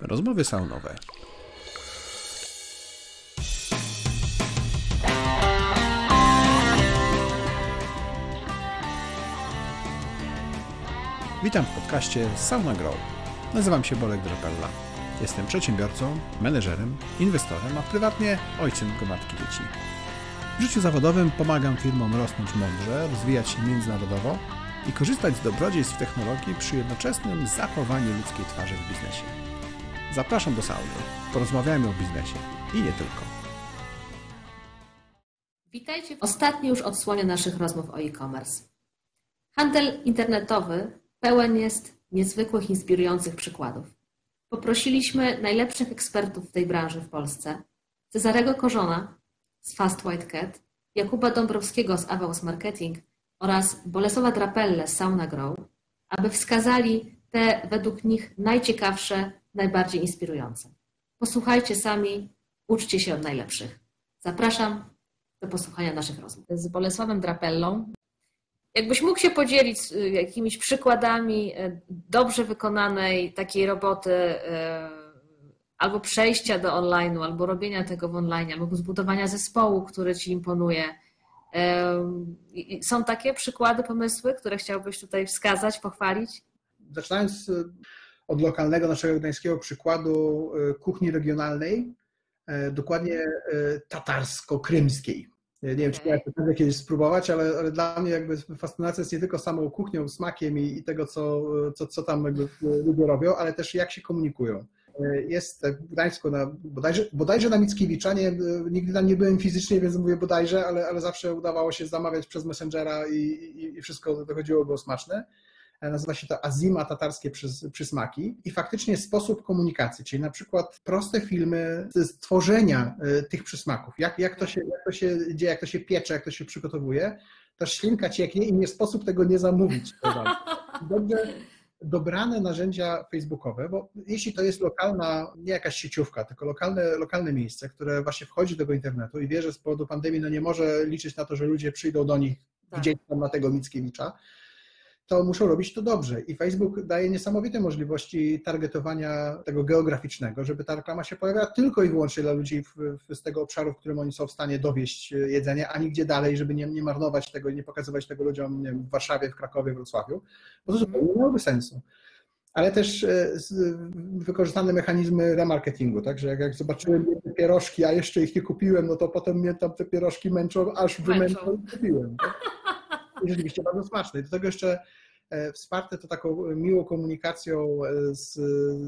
Rozmowy saunowe. Witam w podcaście Sauna Grow. Nazywam się Bolek Drapella. Jestem przedsiębiorcą, menedżerem, inwestorem, a prywatnie ojcem gromadki dzieci. W życiu zawodowym pomagam firmom rosnąć mądrze, rozwijać się międzynarodowo i korzystać z dobrodziejstw technologii przy jednoczesnym zachowaniu ludzkiej twarzy w biznesie. Zapraszam do sauny. Porozmawiajmy o biznesie i nie tylko. Witajcie w ostatniej już odsłonie naszych rozmów o e-commerce. Handel internetowy pełen jest niezwykłych, inspirujących przykładów. Poprosiliśmy najlepszych ekspertów w tej branży w Polsce, Cezarego Korzona z Fast White Cat, Jakuba Dąbrowskiego z Avaus Marketing oraz Bolesława Drapelle z Sauna Grow, aby wskazali te według nich najciekawsze, najbardziej inspirujące. Posłuchajcie sami, uczcie się od najlepszych. Zapraszam do posłuchania naszych rozmów. Z Bolesławem Drapellą. Jakbyś mógł się podzielić y, jakimiś przykładami y, dobrze wykonanej takiej roboty, y, albo przejścia do online'u, albo robienia tego w online, albo zbudowania zespołu, który ci imponuje. Są takie przykłady, pomysły, które chciałbyś tutaj wskazać, pochwalić? Zaczynając od lokalnego naszego gdańskiego przykładu kuchni regionalnej, dokładnie tatarsko-krymskiej. Nie wiem, czy miałem okay. kiedyś spróbować, ale, ale, dla mnie jakby fascynacja jest nie tylko samą kuchnią, smakiem i, i tego, co, co, co tam jakby ludzie robią, ale też jak się komunikują. Jest w Gdańsku, na, bodajże, bodajże na Mickiewicza, nie, nigdy tam nie byłem fizycznie, więc mówię bodajże, ale, ale zawsze udawało się zamawiać przez Messengera i, i, i wszystko dochodziło, było smaczne. Nazywa się to Azima tatarskie przysmaki i faktycznie sposób komunikacji, czyli na przykład proste filmy z tworzenia e, tych przysmaków, jak, jak, to się, jak to się dzieje, jak to się piecze, jak to się przygotowuje, to ślinka cieknie i nie sposób tego nie zamówić. Dobrze dobrane narzędzia facebookowe, bo jeśli to jest lokalna, nie jakaś sieciówka, tylko lokalne, lokalne miejsce, które właśnie wchodzi do tego internetu i wie, że z powodu pandemii no nie może liczyć na to, że ludzie przyjdą do nich tak. gdzieś tam na tego Mickiewicza, to muszą robić to dobrze. I Facebook daje niesamowite możliwości targetowania tego geograficznego, żeby ta reklama się pojawiała tylko i wyłącznie dla ludzi w, w, z tego obszaru, w którym oni są w stanie dowieść jedzenie, a nigdzie dalej, żeby nie, nie marnować tego i nie pokazywać tego ludziom wiem, w Warszawie, w Krakowie, w Wrocławiu, bo to zupełnie nie miałoby sensu. Ale też e, wykorzystane mechanizmy remarketingu, także jak, jak zobaczyłem te pierożki, a jeszcze ich nie kupiłem, no to potem mnie tam te pierożki męczą, aż wymęczą i kupiłem. Tak? I rzeczywiście bardzo smaczne. I do tego jeszcze e, wsparte to taką miłą komunikacją e, z,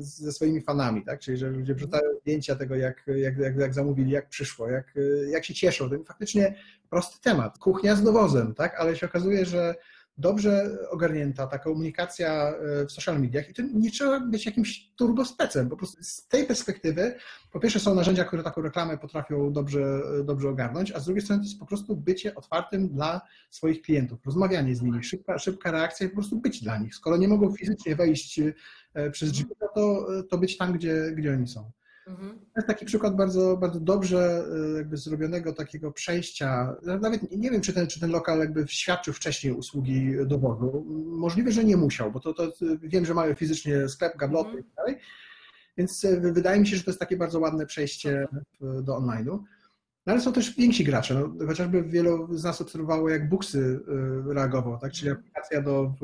ze swoimi fanami, tak? Czyli że ludzie wrzucają zdjęcia tego, jak, jak, jak, jak zamówili, jak przyszło, jak, jak się cieszą. To faktycznie prosty temat. Kuchnia z dowozem, tak? Ale się okazuje, że dobrze ogarnięta ta komunikacja e, w social mediach i to nie trzeba być jakimś turbospecem. Po prostu z tej perspektywy, po pierwsze są narzędzia, które taką reklamę potrafią dobrze, dobrze ogarnąć, a z drugiej strony to jest po prostu bycie otwartym dla swoich klientów, rozmawianie z nimi, szybka, szybka reakcja i po prostu być dla nich. Skoro nie mogą fizycznie wejść e, przez drzwi, no to, to być tam, gdzie, gdzie oni są. Mhm. To jest taki przykład bardzo, bardzo dobrze y, jakby zrobionego takiego przejścia. Nawet nie wiem, czy ten, czy ten lokal jakby świadczył wcześniej usługi dowozu. Możliwe, że nie musiał, bo to, to wiem, że mają fizycznie sklep, gabloty mhm. i tak dalej. Więc y, wydaje mi się, że to jest takie bardzo ładne przejście do online'u. No ale są też więksi gracze. No, chociażby wielu z nas obserwowało, jak Buksy y, reagował, tak? czyli aplikacja do,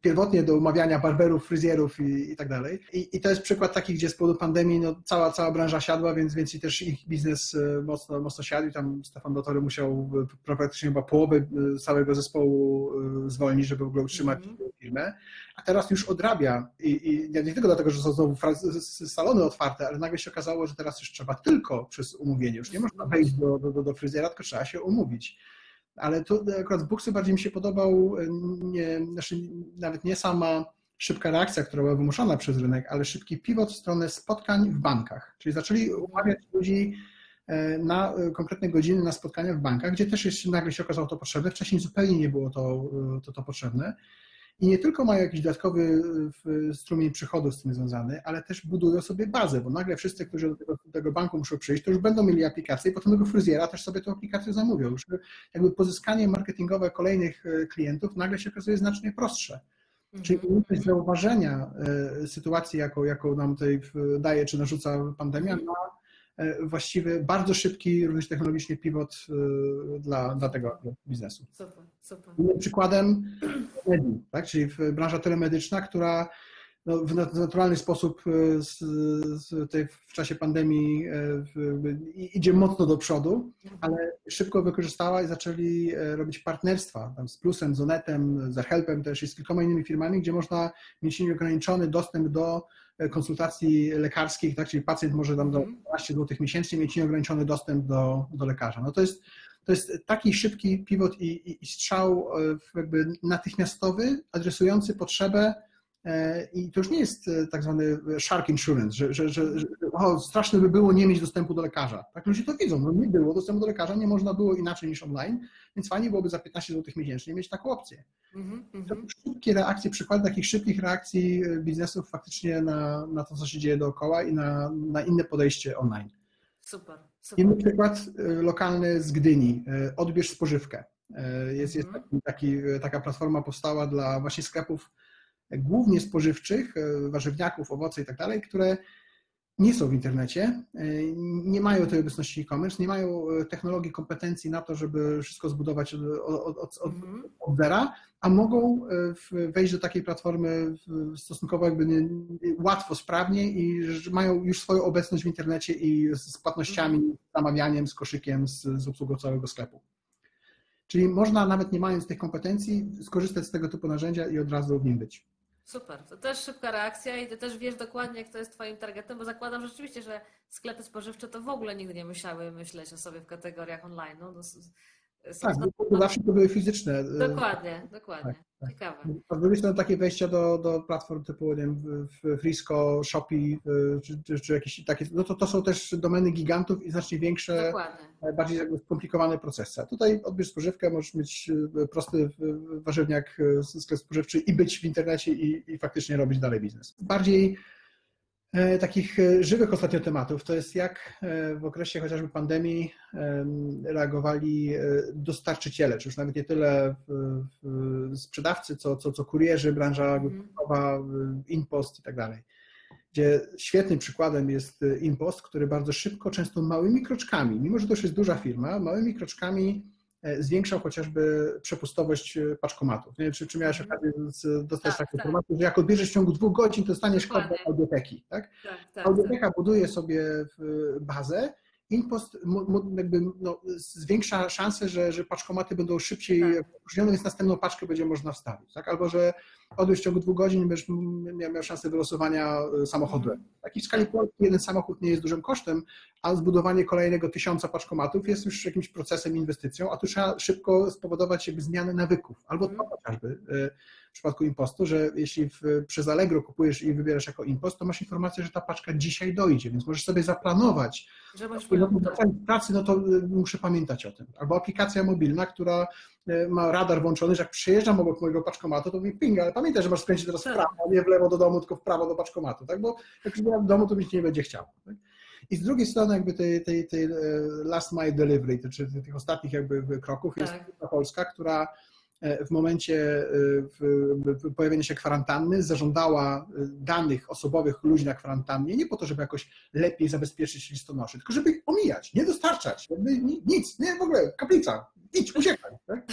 pierwotnie do umawiania barberów, fryzjerów i, i tak dalej. I, I, to jest przykład taki, gdzie z powodu pandemii no, cała, cała branża siadła, więc, więc i też ich biznes y, mocno, mocno siadł i tam Stefan Dotory musiał praktycznie chyba połowę y, całego zespołu zwolnić, żeby w ogóle utrzymać mm -hmm. firmę. A teraz już odrabia i, i nie tylko dlatego, że są znowu salony otwarte, ale nagle się okazało, że teraz już trzeba tylko przez umówienie, już nie można wejść do, do, do fryzjera, tylko trzeba się umówić. Ale tu akurat z Buksy bardziej mi się podobał e, nie, znaczy nawet nie sama szybka reakcja, która była wymuszona przez rynek, ale szybki pivot w stronę spotkań w bankach. Czyli zaczęli umawiać ludzi e, na e, konkretne godziny na spotkania w bankach, gdzie też jest, nagle się okazało to potrzebne. Wcześniej zupełnie nie było to, to, to potrzebne i nie tylko mają jakiś dodatkowy strumień przychodów z tym związany, ale też budują sobie bazę, bo nagle wszyscy, którzy do tego, do tego, banku muszą przyjść, to już będą mieli aplikację i potem tego fryzjera też sobie tę aplikację zamówią. Już jakby pozyskanie marketingowe kolejnych e, klientów nagle się okazuje znacznie prostsze. Czyli Mhm. umiejętność zauważenia e, sytuacji, jaką, jaką nam tutaj daje czy narzuca pandemia, na e, właściwy, bardzo szybki, również technologicznie pivot e, dla, dla tego biznesu. Super, super. Innym przykładem tak? czyli branża telemedyczna, która no, w nat- naturalny sposób e, z, z tej, w czasie pandemii e, w- idzie mocno do przodu, ale szybko wykorzystała i zaczęli e, robić partnerstwa z Plusem, z Onetem, z Helpem też i z kilkoma innymi firmami, gdzie można mieć nieograniczony dostęp do konsultacji lekarskich, tak? czyli pacjent może tam do Mhm. 12 zł miesięcznie mieć nieograniczony dostęp do, do lekarza. No to jest, to jest taki szybki pivot i, i, i strzał natychmiastowy, adresujący potrzebę i to już nie jest e, tak zwany shark insurance, że, że, że, że o, straszne by było nie mieć dostępu do lekarza. Tak ludzie to widzą, no nie było dostępu do lekarza, nie można było inaczej niż online, więc fajnie byłoby za 15 zł miesięcznie mieć taką opcję. Mhm, To mhm. szybkie reakcje, przykład takich szybkich reakcji e, biznesów faktycznie na, na to, co się dzieje dookoła i na, na inne podejście online. Super, super. Inny przykład e, lokalny z Gdyni. e, Odbierz spożywkę. E, Jest, jest Mhm. taki, taki, taka platforma powstała dla właśnie sklepów e, głównie spożywczych, e, warzywniaków, owoce i tak dalej, które nie są w internecie, e, nie mają tej obecności e-commerce, nie mają e, technologii, kompetencji na to, żeby wszystko zbudować od, od, od, od, Mhm. od zera, a mogą wejść do takiej platformy stosunkowo jakby nie, łatwo, sprawnie i mają już swoją obecność w internecie i z z płatnościami, z zamawianiem, z koszykiem, z, z obsługą całego sklepu. Czyli można nawet nie mając tych kompetencji skorzystać z tego typu narzędzia i od razu w nim być. Super, to też szybka reakcja i ty też wiesz dokładnie, kto jest twoim targetem, bo zakładam że rzeczywiście, że sklepy spożywcze to w ogóle nigdy nie musiały myśleć o sobie w kategoriach online. No, Tak, bo zawsze to były fizyczne. e, Dokładnie, dokładnie. tak. Ciekawe. A z drugiej strony takie wejścia do, do platform typu nie wiem, Frisco, Shopee, y, czy, czy, czy jakieś takie, no to, to są też domeny gigantów i znacznie większe, Dokładnie. bardziej jakby skomplikowane procesy. A tutaj odbierz spożywkę, możesz mieć prosty warzywniak, sklep spożywczy i być w internecie i, i faktycznie robić dalej biznes. Bardziej e, takich e, żywych ostatnio tematów to jest jak e, w okresie chociażby pandemii em, reagowali e, dostarczyciele, czy już nawet nie tyle sprzedawcy, co, co, co kurierzy, branża Mhm. gotówkowa, InPost i tak dalej. Gdzie świetnym przykładem jest InPost, który bardzo szybko, często małymi kroczkami, mimo że to już jest duża firma, małymi kroczkami e, zwiększał chociażby przepustowość e, paczkomatów. Nie wiem, czy, czy miałeś Mhm. okazję dostać Tak, taką tak. informację, że jak odbierzesz w ciągu dwóch godzin, to dostaniesz kod do audioteki. Tak? Tak, tak, tak. Audioteka buduje sobie w- bazę, InPost mu- jakby no, zwiększa szansę, że, że paczkomaty będą szybciej Tak. opróżnione, więc następną paczkę będzie można wstawić. Tak? Albo, że odbyć w ciągu dwóch godzin będziesz miał, miał szansę wylosowania e, samochodu. Mhm. W takiej skali Polski jeden samochód nie jest dużym kosztem, a zbudowanie kolejnego tysiąca paczkomatów jest już jakimś procesem, inwestycją, a tu trzeba szybko spowodować jakby zmianę nawyków. Albo Mhm. to chociażby e, w przypadku impostu, że jeśli w, przez Allegro kupujesz i wybierasz jako impost, to masz informację, że ta paczka dzisiaj dojdzie, więc możesz sobie zaplanować. Że masz No, to pracy, no to y, muszę pamiętać o tym. Albo aplikacja mobilna, która y, ma radar włączony, że jak przyjeżdżam obok mojego paczkomatu, to mi pinga, ale pamiętaj, że masz skręcić teraz w Tak. prawo, nie w lewo do domu, tylko w prawo do paczkomatu, tak? Bo jak już w domu, to mi się nie będzie chciał. Tak? I z drugiej strony jakby tej, tej, tej e, last mile delivery, to czy tych ostatnich jakby kroków jest Tak. firma Polska, która w momencie e, pojawienia się kwarantanny zażądała e, danych osobowych ludzi na kwarantannie, nie po to, żeby jakoś lepiej zabezpieczyć listonoszy, tylko żeby ich omijać, nie dostarczać, nic, nie w ogóle, kaplica, idź, uciekaj. Tak?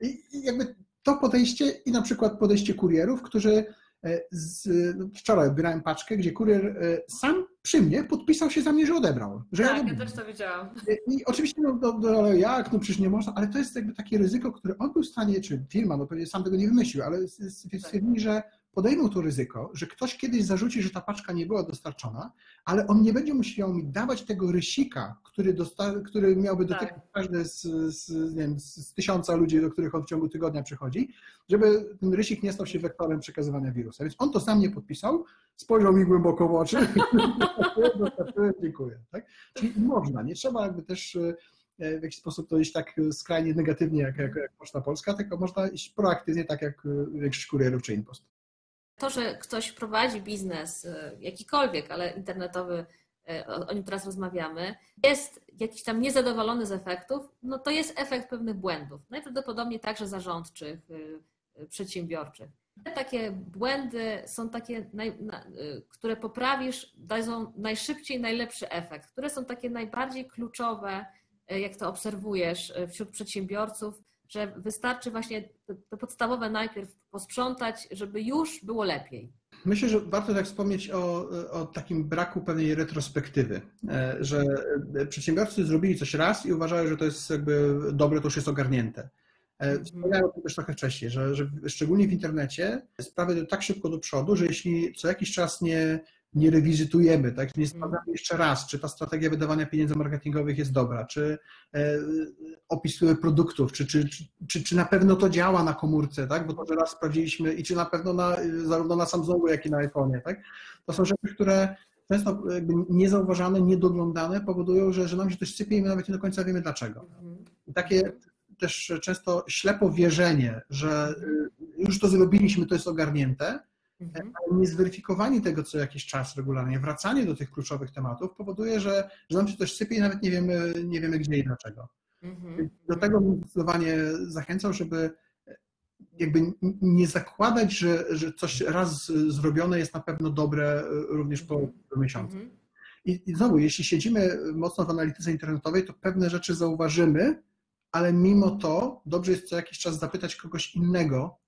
I, jakby to podejście i na przykład podejście kurierów, którzy e, z, no, wczoraj odbierałem paczkę, gdzie kurier e, sam przy mnie podpisał się za mnie, że odebrał. Że Tak, ja odebrał. też to widziałam. I oczywiście, no, no, no jak, no przecież nie można, ale to jest jakby takie ryzyko, które on był w stanie, czy firma, no pewnie sam tego nie wymyślił, ale s- stwierdzili, że podejmą to ryzyko, że ktoś kiedyś zarzuci, że ta paczka nie była dostarczona, ale on nie będzie musiał mi dawać tego rysika, który, który miałby Tak. dotykać każdy z, z, wiem, z, tysiąca ludzi, do których on w ciągu tygodnia przychodzi, żeby ten rysik nie stał się wektorem przekazywania wirusa. Więc on to sam nie podpisał, spojrzał mi głęboko w oczy, dziękuję. Tak? Czyli można, nie trzeba jakby też e, w jakiś sposób to iść tak skrajnie negatywnie jak, jak, jak Poczta Polska, tylko można iść proaktywnie tak jak e, większość kurierów czy impost. To, że ktoś prowadzi biznes e, jakikolwiek, ale internetowy, e, o, nim teraz rozmawiamy, jest jakiś tam niezadowolony z efektów, no to jest efekt pewnych błędów. Najprawdopodobniej także zarządczych, e, przedsiębiorczych. Te takie błędy są takie, y, które poprawisz, dają najszybciej najlepszy efekt, które są takie najbardziej kluczowe, y, jak to obserwujesz y, wśród przedsiębiorców, że wystarczy właśnie te podstawowe najpierw posprzątać, żeby już było lepiej. Myślę, że warto tak wspomnieć o, o, takim braku pewnej retrospektywy, e, że e, przedsiębiorcy zrobili coś raz i uważają, że to jest jakby dobre, to już jest ogarnięte. E, mhm. Wspomniałem o tym też trochę wcześniej, że, że szczególnie w internecie sprawy tak szybko do przodu, że jeśli co jakiś czas nie, nie rewizytujemy, tak? nie mhm. sprawdzamy jeszcze raz, czy ta strategia wydawania pieniędzy marketingowych jest dobra, czy e, opis produktów, czy, czy, czy, czy na pewno to działa na komórce, tak? bo to, że raz sprawdziliśmy i czy na pewno na, zarówno na Samsungu, jak i na iPhone'ie. Tak? To są rzeczy, które często jakby niezauważane, niedoglądane powodują, że, że nam się coś sypie i my nawet nie do końca wiemy dlaczego. Mhm. I takie też często ślepo wierzenie, że y, już to zrobiliśmy, to jest ogarnięte, mhm. niezweryfikowanie tego co jakiś czas regularnie, wracanie do tych kluczowych tematów powoduje, że, że nam się coś sypie i nawet nie wiemy, nie wiemy gdzie i dlaczego. Mhm. Do tego bym zdecydowanie zachęcał, żeby jakby nie zakładać, że, że coś raz zrobione jest na pewno dobre y, również po miesiącu. Mhm. I, I znowu, jeśli siedzimy mocno w analityce internetowej, to pewne rzeczy zauważymy, ale mimo to dobrze jest co jakiś czas zapytać kogoś innego e,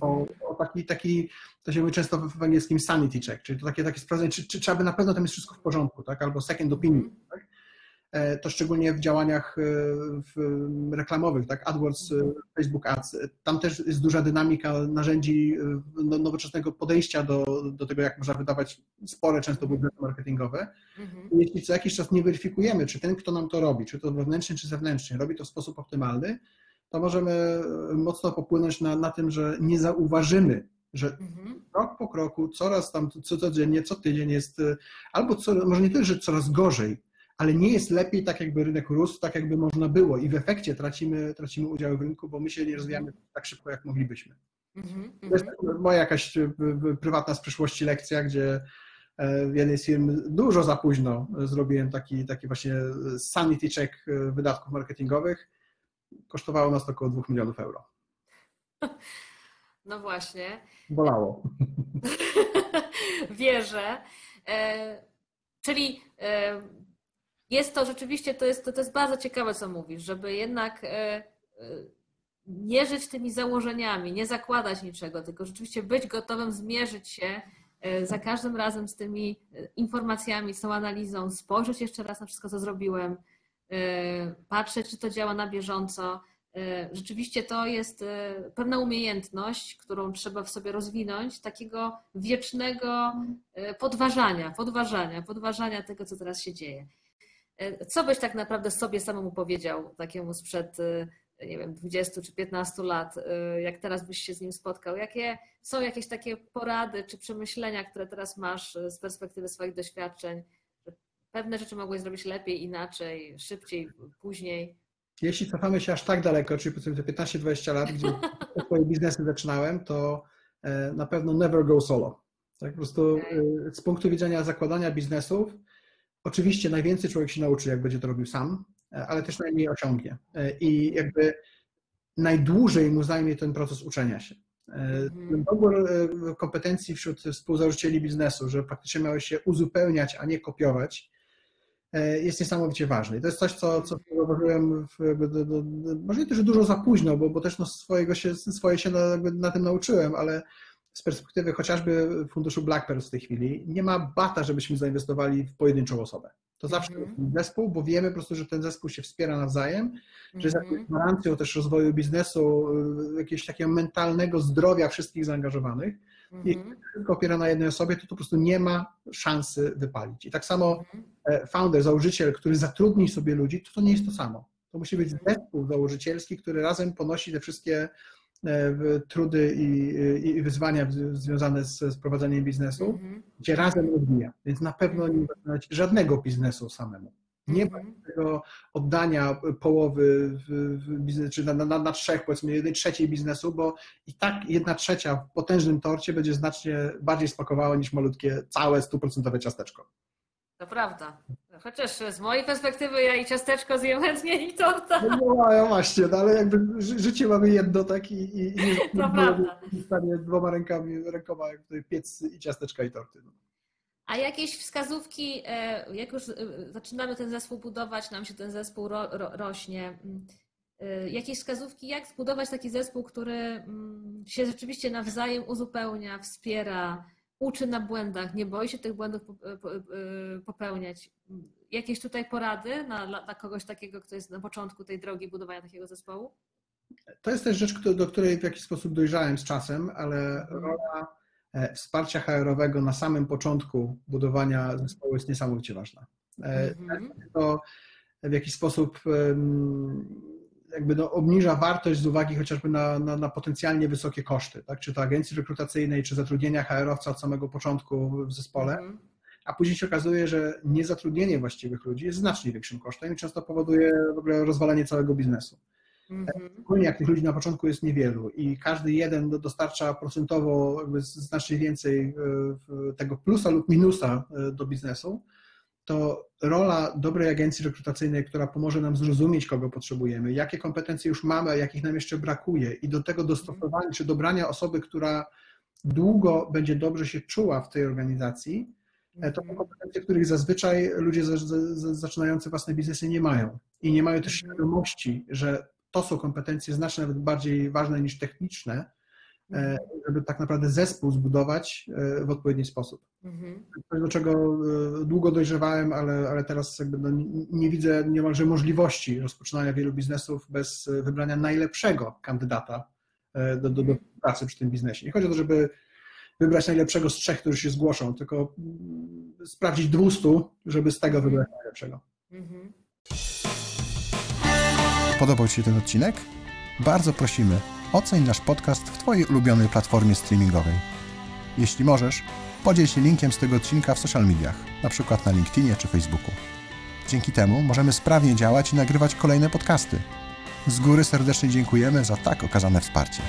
o, o taki, taki, to się mówi często w angielskim sanity check, czyli to takie, takie sprawdzenie, czy, czy, czy aby na pewno tam jest wszystko w porządku, tak? albo second opinion. Mhm. Tak? E, to szczególnie w działaniach e, reklamowych, tak, AdWords, e, Facebook Ads. Tam też jest duża dynamika narzędzi no, nowoczesnego podejścia do, do tego, jak można wydawać spore często budżety marketingowe. Mhm. Jeśli co jakiś czas nie weryfikujemy, czy ten, kto nam to robi, czy to wewnętrznie, czy zewnętrznie, robi to w sposób optymalny, to możemy mocno popłynąć na, na tym, że nie zauważymy, że mhm. krok po kroku, coraz tam, co codziennie, co tydzień jest, albo co, może nie tyle, że coraz gorzej, ale nie jest lepiej tak, jakby rynek rósł, tak jakby można było i w efekcie tracimy, tracimy udział w rynku, bo my się nie rozwijamy tak szybko, jak moglibyśmy. Mm-hmm. To jest moja jakaś e, prywatna z przyszłości lekcja, gdzie e, w jednej z firm dużo za późno zrobiłem taki, taki właśnie sanity check e, wydatków marketingowych. Kosztowało nas to około 2 milionów euro. No właśnie. Bolało. Wierzę. E, czyli e, jest to rzeczywiście, to jest, to, to jest bardzo ciekawe, co mówisz, żeby jednak e, e, nie żyć tymi założeniami, nie zakładać niczego, tylko rzeczywiście być gotowym zmierzyć się e, za każdym razem z tymi informacjami, z tą analizą, spojrzeć jeszcze raz na wszystko, co zrobiłem, patrzeć, czy to działa na bieżąco. Rzeczywiście to jest pewna umiejętność, którą trzeba w sobie rozwinąć, takiego wiecznego podważania, podważania, podważania tego, co teraz się dzieje. Co byś tak naprawdę sobie samemu powiedział, takiemu sprzed, nie wiem, 20 czy 15 lat, jak teraz byś się z nim spotkał? Jakie są jakieś takie porady czy przemyślenia, które teraz masz z perspektywy swoich doświadczeń? Pewne rzeczy mogłeś zrobić lepiej, inaczej, szybciej, później. Jeśli cofamy się aż tak daleko, czyli powiedzmy te 15-20 lat, gdzie swoje biznesy zaczynałem, to na pewno never go solo. Tak, po prostu okay. z punktu widzenia zakładania biznesów, Oczywiście najwięcej człowiek się nauczy, jak będzie to robił sam, e, ale też najmniej osiągnie. E, I jakby najdłużej mu zajmie ten proces uczenia się. E, mhm. Dobór kompetencji wśród współzałożycieli biznesu, że faktycznie miały się uzupełniać, a nie kopiować, jest niesamowicie ważny. I to jest coś, co, co zauważyłem, może nie to, że dużo za późno, bo, bo też no swojego się, swoje się na, na tym nauczyłem, ale z perspektywy chociażby funduszu Black Pearl w tej chwili, nie ma bata, żebyśmy zainwestowali w pojedynczą osobę. To zawsze mm -hmm. zespół, bo wiemy po prostu, że ten zespół się wspiera nawzajem, mm -hmm. że jest mhm. jakąś gwarancją też rozwoju biznesu, y, jakiegoś takiego mentalnego zdrowia wszystkich zaangażowanych. -hmm. Jeśli tylko opiera na jednej osobie, to, to po prostu nie ma szansy wypalić. I tak samo mhm. e, founder, założyciel, który zatrudni sobie ludzi, to to nie jest to samo. To musi być mhm. zespół założycielski, który razem ponosi te wszystkie E, trudy i, i wyzwania związane z, z prowadzeniem biznesu, mm -hmm. gdzie razem rozwija. Więc na pewno nie ma żadnego biznesu samemu. Nie ma -hmm. tego oddania połowy w, biznes, czy na, na, na, trzech, powiedzmy, jednej trzeciej biznesu, bo i tak jedna trzecia w potężnym torcie będzie znacznie bardziej spakowało niż malutkie, całe stuprocentowe ciasteczko. To prawda. Chociaż z mojej perspektywy ja i ciasteczko zjem chętnie i torta. No, no, no właśnie, no, ale jakby ży- życie mamy jedno, tak? I, i, i nie To prawda. w stanie dwoma rękami, rękoma jak tutaj piec i ciasteczka i torty. No. A jakieś wskazówki, e, jak już e, zaczynamy ten zespół budować, nam się ten zespół ro, ro, rośnie, mm, e, jakieś wskazówki, jak zbudować taki zespół, który mm, się rzeczywiście nawzajem uzupełnia, wspiera, uczy na błędach, nie boi się tych błędów po- po- popełniać. Jakieś tutaj porady na, dla, kogoś takiego, kto jest na początku tej drogi budowania takiego zespołu? To jest też rzecz, do której w jakiś sposób dojrzałem z czasem, ale rola wsparcia HR-owego na samym początku budowania zespołu jest niesamowicie ważna. E, Mhm. To w jakiś sposób jakby no, obniża wartość z uwagi chociażby na, na, na potencjalnie wysokie koszty, tak? czy to agencji rekrutacyjnej, czy zatrudnienia HR-owca od samego początku w zespole. Mhm. a później się okazuje, że niezatrudnienie właściwych ludzi jest znacznie większym kosztem i często powoduje w ogóle rozwalenie całego biznesu. Mhm. Szczególnie jak tych ludzi na początku jest niewielu i każdy jeden do- dostarcza procentowo znacznie więcej e, tego plusa lub minusa e, do biznesu, to rola dobrej agencji rekrutacyjnej, która pomoże nam zrozumieć, kogo potrzebujemy, jakie kompetencje już mamy, jakich nam jeszcze brakuje i do tego dostosowania czy dobrania osoby, która długo będzie dobrze się czuła w tej organizacji, E, to są kompetencje, których zazwyczaj ludzie za, za, za, zaczynający własne biznesy nie mają. I nie mają też świadomości, że to są kompetencje znacznie nawet bardziej ważne niż techniczne, e, żeby tak naprawdę zespół zbudować e, w odpowiedni sposób. Mhm. Coś, do czego e, długo dojrzewałem, ale, ale teraz jakby no, nie- widzę niemalże możliwości rozpoczynania wielu biznesów bez wybrania najlepszego kandydata do, do, do pracy przy tym biznesie. Nie chodzi o to, żeby wybrać najlepszego z trzech, którzy się zgłoszą, tylko mm, sprawdzić 200, żeby z tego wybrać najlepszego. Mhm. Podobał Ci się ten odcinek? Bardzo prosimy, oceń nasz podcast w Twojej ulubionej platformie streamingowej. Jeśli możesz, podziel się linkiem z tego odcinka w social mediach, na przykład na LinkedInie czy Facebooku. Dzięki temu możemy sprawnie działać i nagrywać kolejne podcasty. Z góry serdecznie dziękujemy za tak okazane wsparcie.